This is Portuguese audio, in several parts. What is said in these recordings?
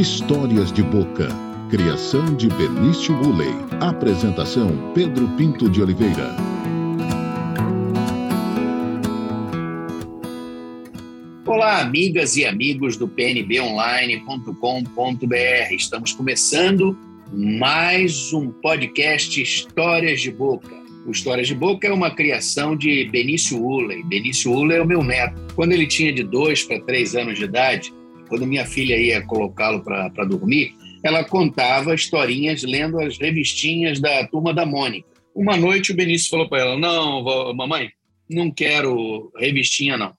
Histórias de Boca. Criação de Benício Uley. Apresentação Pedro Pinto de Oliveira. Olá, amigas e amigos do pnbonline.com.br. Estamos começando mais um podcast Histórias de Boca. O Histórias de Boca é uma criação de Benício Uley. Benício Uley é o meu neto. Quando ele tinha de dois para três anos de idade, quando minha filha ia colocá-lo para dormir, ela contava historinhas lendo as revistinhas da Turma da Mônica. Uma noite o Benício falou para ela: Não, mamãe, não quero revistinha, não.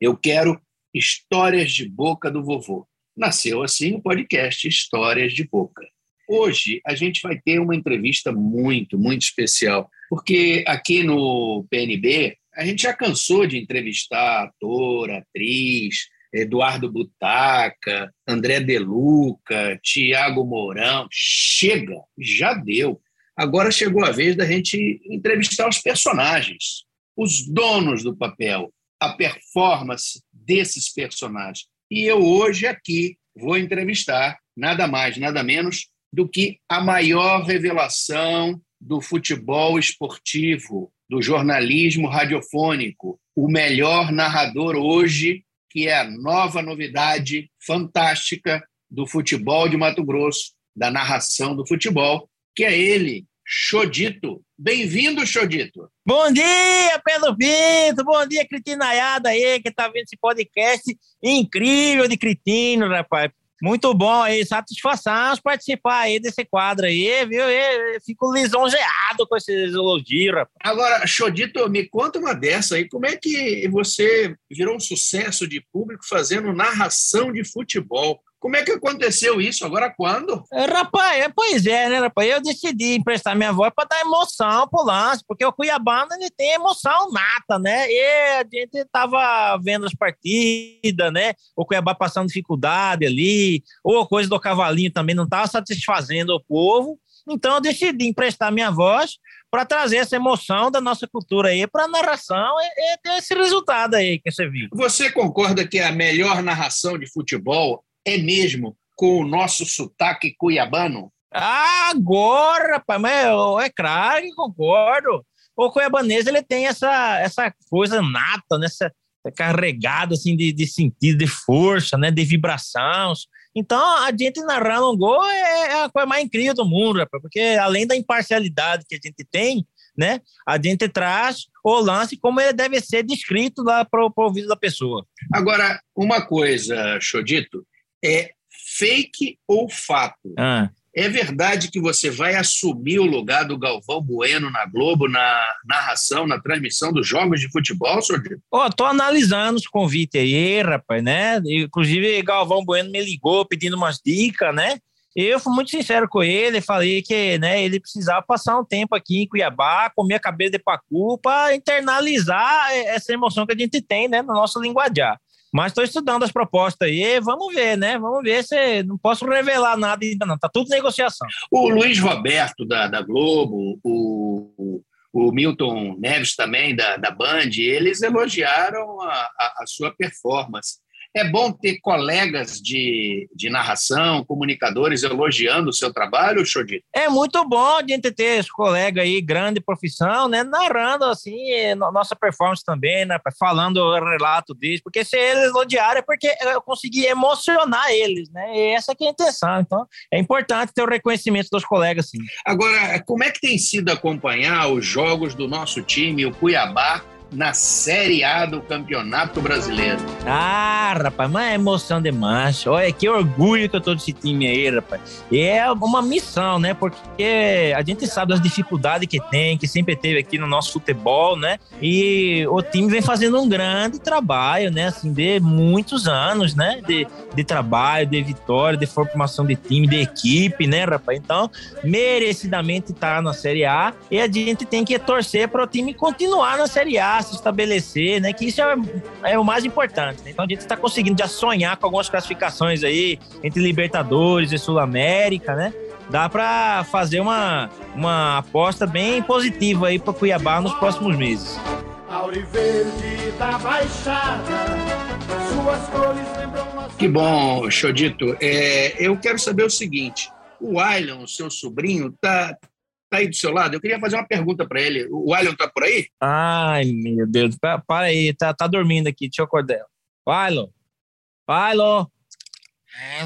Eu quero histórias de boca do vovô. Nasceu assim o podcast Histórias de Boca. Hoje a gente vai ter uma entrevista muito, muito especial, porque aqui no PNB a gente já cansou de entrevistar ator, atriz, Eduardo Butaca, André Deluca, Tiago Mourão. Chega, já deu. Agora chegou a vez da gente entrevistar os personagens, os donos do papel, a performance desses personagens. E eu hoje aqui vou entrevistar nada mais, nada menos do que a maior revelação do futebol esportivo, do jornalismo radiofônico, o melhor narrador hoje que é a nova novidade fantástica do futebol de Mato Grosso, da narração do futebol, que é ele, Chodito. Bem-vindo, Chodito. Bom dia, Pedro Pinto. Bom dia, Critinaiada aí, que tá vendo esse podcast incrível de Critino, rapaz. Muito bom aí, satisfação participar aí desse quadro aí, viu? Eu fico lisonjeado com esses elogios, rapaz. Agora, Chodito, me conta uma dessa aí, como é que você virou um sucesso de público fazendo narração de futebol? Como é que aconteceu isso? Agora quando? É, rapaz, é, pois é, né, rapaz? Eu decidi emprestar minha voz para dar emoção pro lance, porque o Cuiabá ele tem emoção nata, né? E a gente tava vendo as partidas, né? O Cuiabá passando dificuldade ali, ou coisa do cavalinho também não tava satisfazendo o povo. Então eu decidi emprestar minha voz para trazer essa emoção da nossa cultura aí para a narração e, e ter esse resultado aí que você viu. Você concorda que a melhor narração de futebol é mesmo com o nosso sotaque cuiabano? Agora, rapaz, mas é claro que concordo. O cuiabanês ele tem essa, essa coisa nata, né? Essa, carregado assim de, de sentido, de força, né? De vibração. Então, a gente narrando um gol é, é a coisa mais incrível do mundo, rapaz, porque além da imparcialidade que a gente tem, né? A gente traz o lance como ele deve ser descrito lá para o ouvido da pessoa. Agora, uma coisa, Chodito, é fake ou fato? Ah. É verdade que você vai assumir o lugar do Galvão Bueno na Globo, na narração, na transmissão dos jogos de futebol, senhor Ó, oh, tô analisando os convites aí, rapaz, né? Inclusive, Galvão Bueno me ligou pedindo umas dicas, né? Eu fui muito sincero com ele, falei que né, ele precisava passar um tempo aqui em Cuiabá, comer a cabeça de pacu para internalizar essa emoção que a gente tem né, no nosso linguajar. Mas estou estudando as propostas aí, vamos ver, né? Vamos ver se. Não posso revelar nada ainda, não. Tá tudo negociação. O Luiz Roberto, da, da Globo, o, o Milton Neves também, da, da Band, eles elogiaram a, a, a sua performance. É bom ter colegas de, de narração, comunicadores elogiando o seu trabalho, Chodito? É muito bom a gente ter esse colega aí, grande profissão, né? Narrando, assim, nossa performance também, né? Falando o relato deles, porque se eles elogiarem é porque eu consegui emocionar eles, né? E essa é a intenção. Então, é importante ter o reconhecimento dos colegas, sim. Agora, como é que tem sido acompanhar os jogos do nosso time, o Cuiabá, na Série A do Campeonato Brasileiro. Ah, rapaz, mas é emoção demais. Olha que orgulho que eu tô desse time aí, rapaz. E é uma missão, né? Porque a gente sabe das dificuldades que tem, que sempre teve aqui no nosso futebol, né? E o time vem fazendo um grande trabalho, né? Assim, de muitos anos, né? De, de trabalho, de vitória, de formação de time, de equipe, né, rapaz? Então, merecidamente tá na Série A e a gente tem que torcer para o time continuar na Série A se estabelecer, né? Que isso é, é o mais importante. Né? Então a gente está conseguindo já sonhar com algumas classificações aí entre Libertadores e Sul-América, né? Dá para fazer uma, uma aposta bem positiva aí para Cuiabá nos próximos meses. Sua Que bom, Chodito. É, eu quero saber o seguinte: o Ailon, seu sobrinho, tá, tá aí do seu lado? Eu queria fazer uma pergunta para ele. O Ailon tá por aí? Ai, meu Deus. Para, para aí, tá, tá dormindo aqui. Deixa eu acordar. Ailon. Ailon.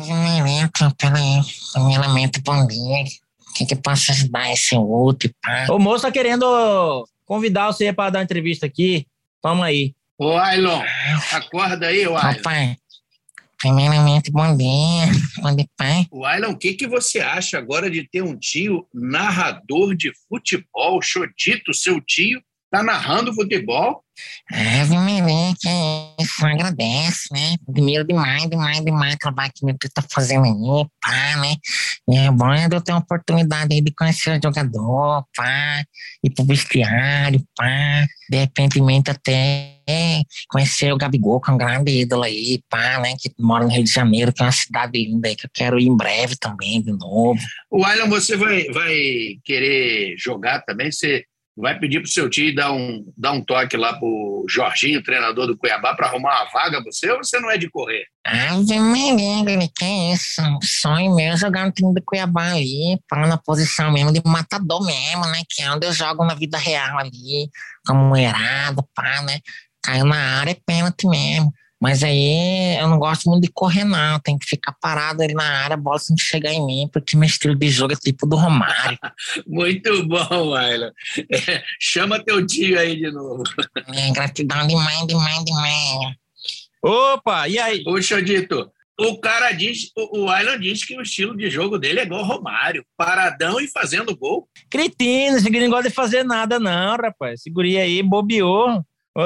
Primeiramente, peraí. Primeiramente, bom dia. O que que posso ajudar esse outro, pá? O moço tá querendo convidar você para dar uma entrevista aqui. Toma aí. Ô, Ailon, acorda aí, ô Ailon. Papai, primeiramente, bom dia. Bom dia, pai. O Ailon, o que, que você acha agora de ter um tio narrador de futebol? Chodito, seu tio, tá narrando futebol? É, primeiramente, isso agradece, né? Admiro demais, demais, demais o trabalho que meu tio tá fazendo aí, pá, né? E é bom eu ter a oportunidade aí de conhecer o jogador, pá, ir pro vestiário, pá, de repente até conhecer o Gabigol, que é um grande ídolo aí, pá, né? Que mora no Rio de Janeiro, que é uma cidade linda aí, que eu quero ir em breve também, de novo. O Ailon, você vai, vai querer jogar também? Você vai pedir pro seu tio dar um, dar um toque lá pro Jorginho, treinador do Cuiabá, para arrumar uma vaga pra você ou você não é de correr? Ai, de merengue, que isso? Sonho meu é jogar no time do Cuiabá ali, pá, na posição mesmo de matador mesmo, né? Que é onde eu jogo na vida real ali, como mulherada, pá, né? Caiu na área, é pênalti mesmo. Mas aí eu não gosto muito de correr, não. Tem que ficar parado ali na área, a bola tem que chegar em mim, porque meu estilo de jogo é tipo do Romário. Muito bom, Ailon. É, chama teu tio aí de novo. É, gratidão demais, demais, demais. Opa, e aí? Ô, Chodito, o cara diz, o, Ailon diz que o estilo de jogo dele é igual Romário, paradão e fazendo gol. Cretino, esse guri não gosta de fazer nada, não, rapaz. Esse guri aí bobeou.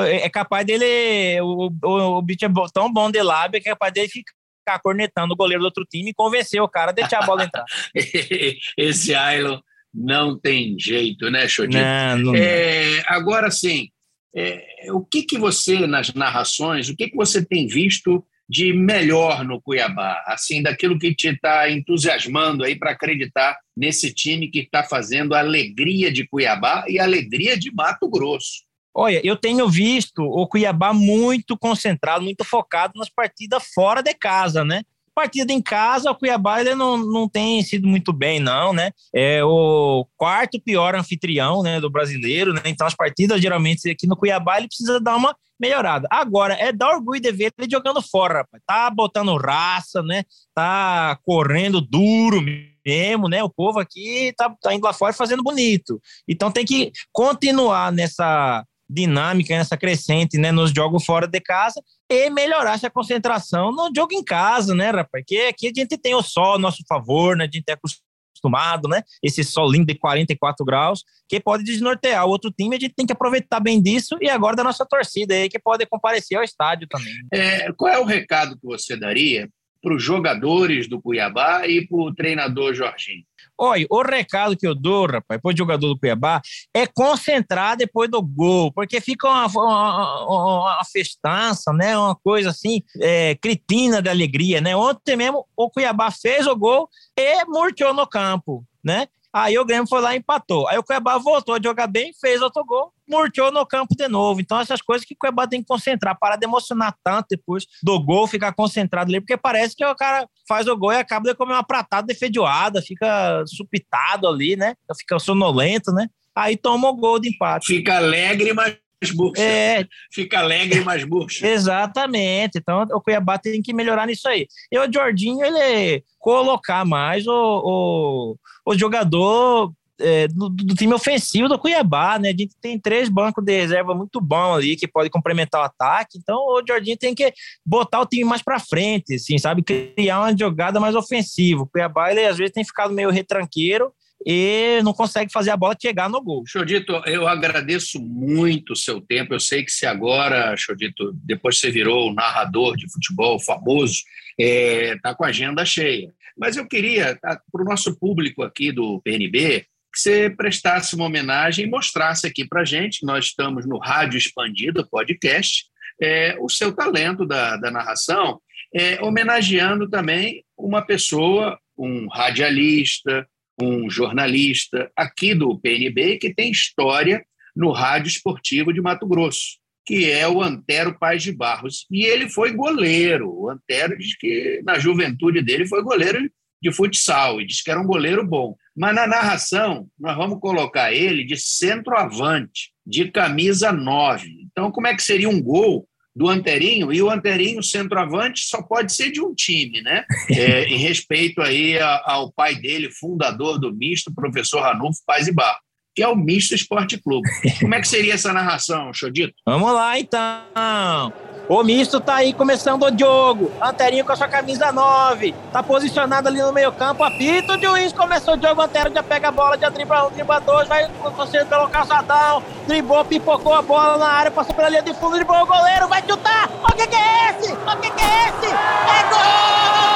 É capaz dele. O, o, o bicho é tão bom de lábio que é capaz dele ficar cornetando o goleiro do outro time e convencer o cara a deixar a bola entrar. Esse Ailon não tem jeito, né, Chodito? Não, não É, agora sim, é, o que, que você, nas narrações, o que, que você tem visto de melhor no Cuiabá? Assim, daquilo que te está entusiasmando aí para acreditar nesse time que está fazendo a alegria de Cuiabá e a alegria de Mato Grosso. Olha, eu tenho visto o Cuiabá muito concentrado, muito focado nas partidas fora de casa, né? Partida em casa, o Cuiabá ele não, não tem sido muito bem, não, né? É o quarto pior anfitrião né, do brasileiro, né? Então as partidas, geralmente, aqui no Cuiabá, ele precisa dar uma melhorada. Agora, é dar orgulho de ver ele jogando fora, rapaz. Tá botando raça, né? Tá correndo duro mesmo, né? O povo aqui tá, tá indo lá fora fazendo bonito. Então tem que continuar nessa dinâmica, nessa crescente, né, nos jogos fora de casa e melhorar essa concentração no jogo em casa, né, rapaz? Porque aqui a gente tem o sol a nosso favor, né? A gente é acostumado, né? Esse sol lindo de 44 graus, que pode desnortear o outro time, a gente tem que aproveitar bem disso e agora da nossa torcida aí, que pode comparecer ao estádio também. É, qual é o recado que você daria para os jogadores do Cuiabá e para o treinador Jorginho? Olha, o recado que eu dou, rapaz, para o jogador do Cuiabá, é concentrar depois do gol, porque fica uma, uma, uma festança, né? Uma coisa assim, é, critina de alegria, né? Ontem mesmo o Cuiabá fez o gol e murchou no campo, né? Aí o Grêmio foi lá e empatou. Aí o Cuiabá voltou a jogar bem, fez outro gol, murchou no campo de novo. Então, essas coisas que o Cuiabá tem que concentrar, para de emocionar tanto depois do gol, ficar concentrado ali, porque parece que o cara faz o gol e acaba de comer uma pratada de feijoada, fica supitado ali, né? Fica sonolento, né? Aí toma o gol de empate. Fica alegre, mas murcha. É, Fica alegre, mas murcha. Exatamente. Então o Cuiabá tem que melhorar nisso aí. E o Jorginho, ele colocar mais o, o, o jogador é, do, do, time ofensivo do Cuiabá, né? A gente tem três bancos de reserva muito bons ali que pode complementar o ataque. Então o Jorginho tem que botar o time mais para frente, assim, sabe? Criar uma jogada mais ofensiva. O Cuiabá, ele às vezes tem ficado meio retranqueiro e não consegue fazer a bola chegar no gol. Chodito, eu agradeço muito o seu tempo. Eu sei que se agora, Chodito, depois você virou narrador de futebol famoso, está é, tá com a agenda cheia. Mas eu queria, tá, para o nosso público aqui do PNB, que você prestasse uma homenagem e mostrasse aqui para gente. Nós estamos no Rádio Expandido podcast, é, o seu talento da, da narração, é, homenageando também uma pessoa, um radialista, um jornalista aqui do PNB que tem história no Rádio Esportivo de Mato Grosso, que é o Antero Paz de Barros. E ele foi goleiro. O Antero diz que na juventude dele foi goleiro de futsal e diz que era um goleiro bom. Mas na narração, nós vamos colocar ele de centroavante, de camisa 9. Então, como é que seria um gol do Anterinho? E o Anterinho, centroavante, só pode ser de um time, né? É, em respeito aí ao pai dele, fundador do misto, professor Ranulfo Paz e Barro que é o Misto Esporte Clube. Como é que seria essa narração, Chodito? Vamos lá, então. O misto tá aí começando o jogo. Anterinho com a sua camisa 9. Tá posicionado ali no meio campo. Apito de Luiz. Começou o jogo. Antero já pega a bola. Já dribla um, dribla dois. Vai conseguindo pelo calçadão. Driblou, pipocou a bola na área. Passou pela linha de fundo. Driblou o goleiro. Vai chutar. O que, que é esse? O que, que é esse? É gol!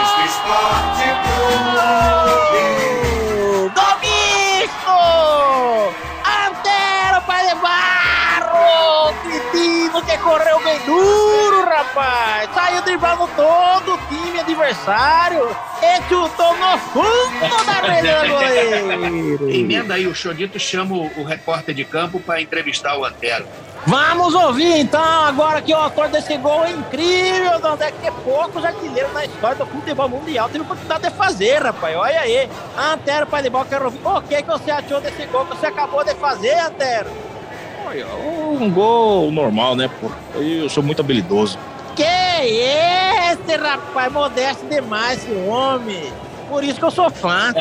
Misto Esporte Clube. Rapaz. Saiu driblando todo o time adversário e chutou no fundo da rede do goleiro. Emenda aí, o Chodito chama o repórter de campo para entrevistar o Antero. Vamos ouvir então agora que o autor desse gol é incrível, onde é que poucos artilheiros na história do futebol mundial teve oportunidade de fazer, rapaz. Olha aí, Antero Pai de Bola, quero ouvir. O que, que você achou desse gol que você acabou de fazer, Antero? Um gol normal, né, pô? Eu sou muito habilidoso. Esse, rapaz? Modesto demais esse homem. Por isso que eu sou fã.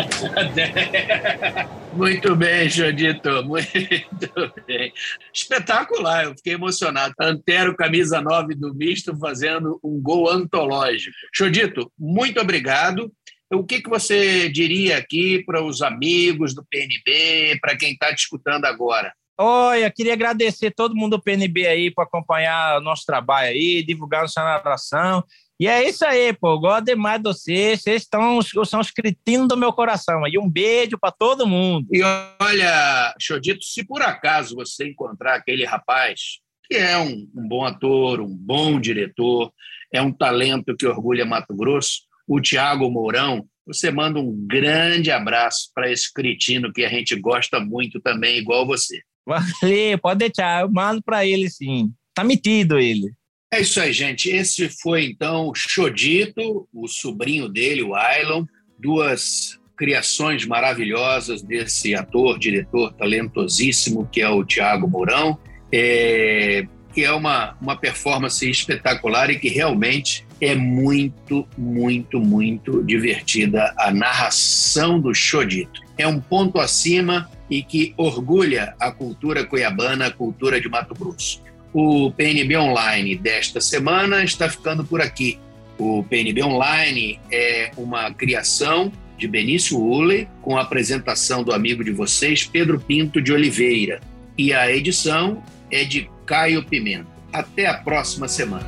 Muito bem, Jodito, muito bem. Espetacular, eu fiquei emocionado. Antero, camisa 9 do misto, fazendo um gol antológico. Jodito, muito obrigado. O que, que você diria aqui para os amigos do PNB, para quem está te escutando agora? Olha, queria agradecer todo mundo do PNB aí por acompanhar o nosso trabalho aí, divulgar nossa narração. E é isso aí, pô. Gosto demais de vocês. Vocês estão, são os cretinos do meu coração. E um beijo para todo mundo. E olha, Chodito, se por acaso você encontrar aquele rapaz que é um, um bom ator, um bom diretor, é um talento que orgulha Mato Grosso, o Tiago Mourão, você manda um grande abraço para esse cretino que a gente gosta muito também, igual você. Valeu, pode deixar, eu mando para ele sim. Tá metido ele. É isso aí, gente. Esse foi então o Chodito, o sobrinho dele, o Ailon, duas criações maravilhosas desse ator, diretor talentosíssimo que é o Tiago Mourão, é, que é uma, uma performance espetacular e que realmente é muito, muito, muito divertida a narração do Chodito. É um ponto acima e que orgulha a cultura cuiabana, a cultura de Mato Grosso. O PNB Online desta semana está ficando por aqui. O PNB Online é uma criação de Benício Ulle, com a apresentação do amigo de vocês, Pedro Pinto de Oliveira. E a edição é de Caio Pimenta. Até a próxima semana.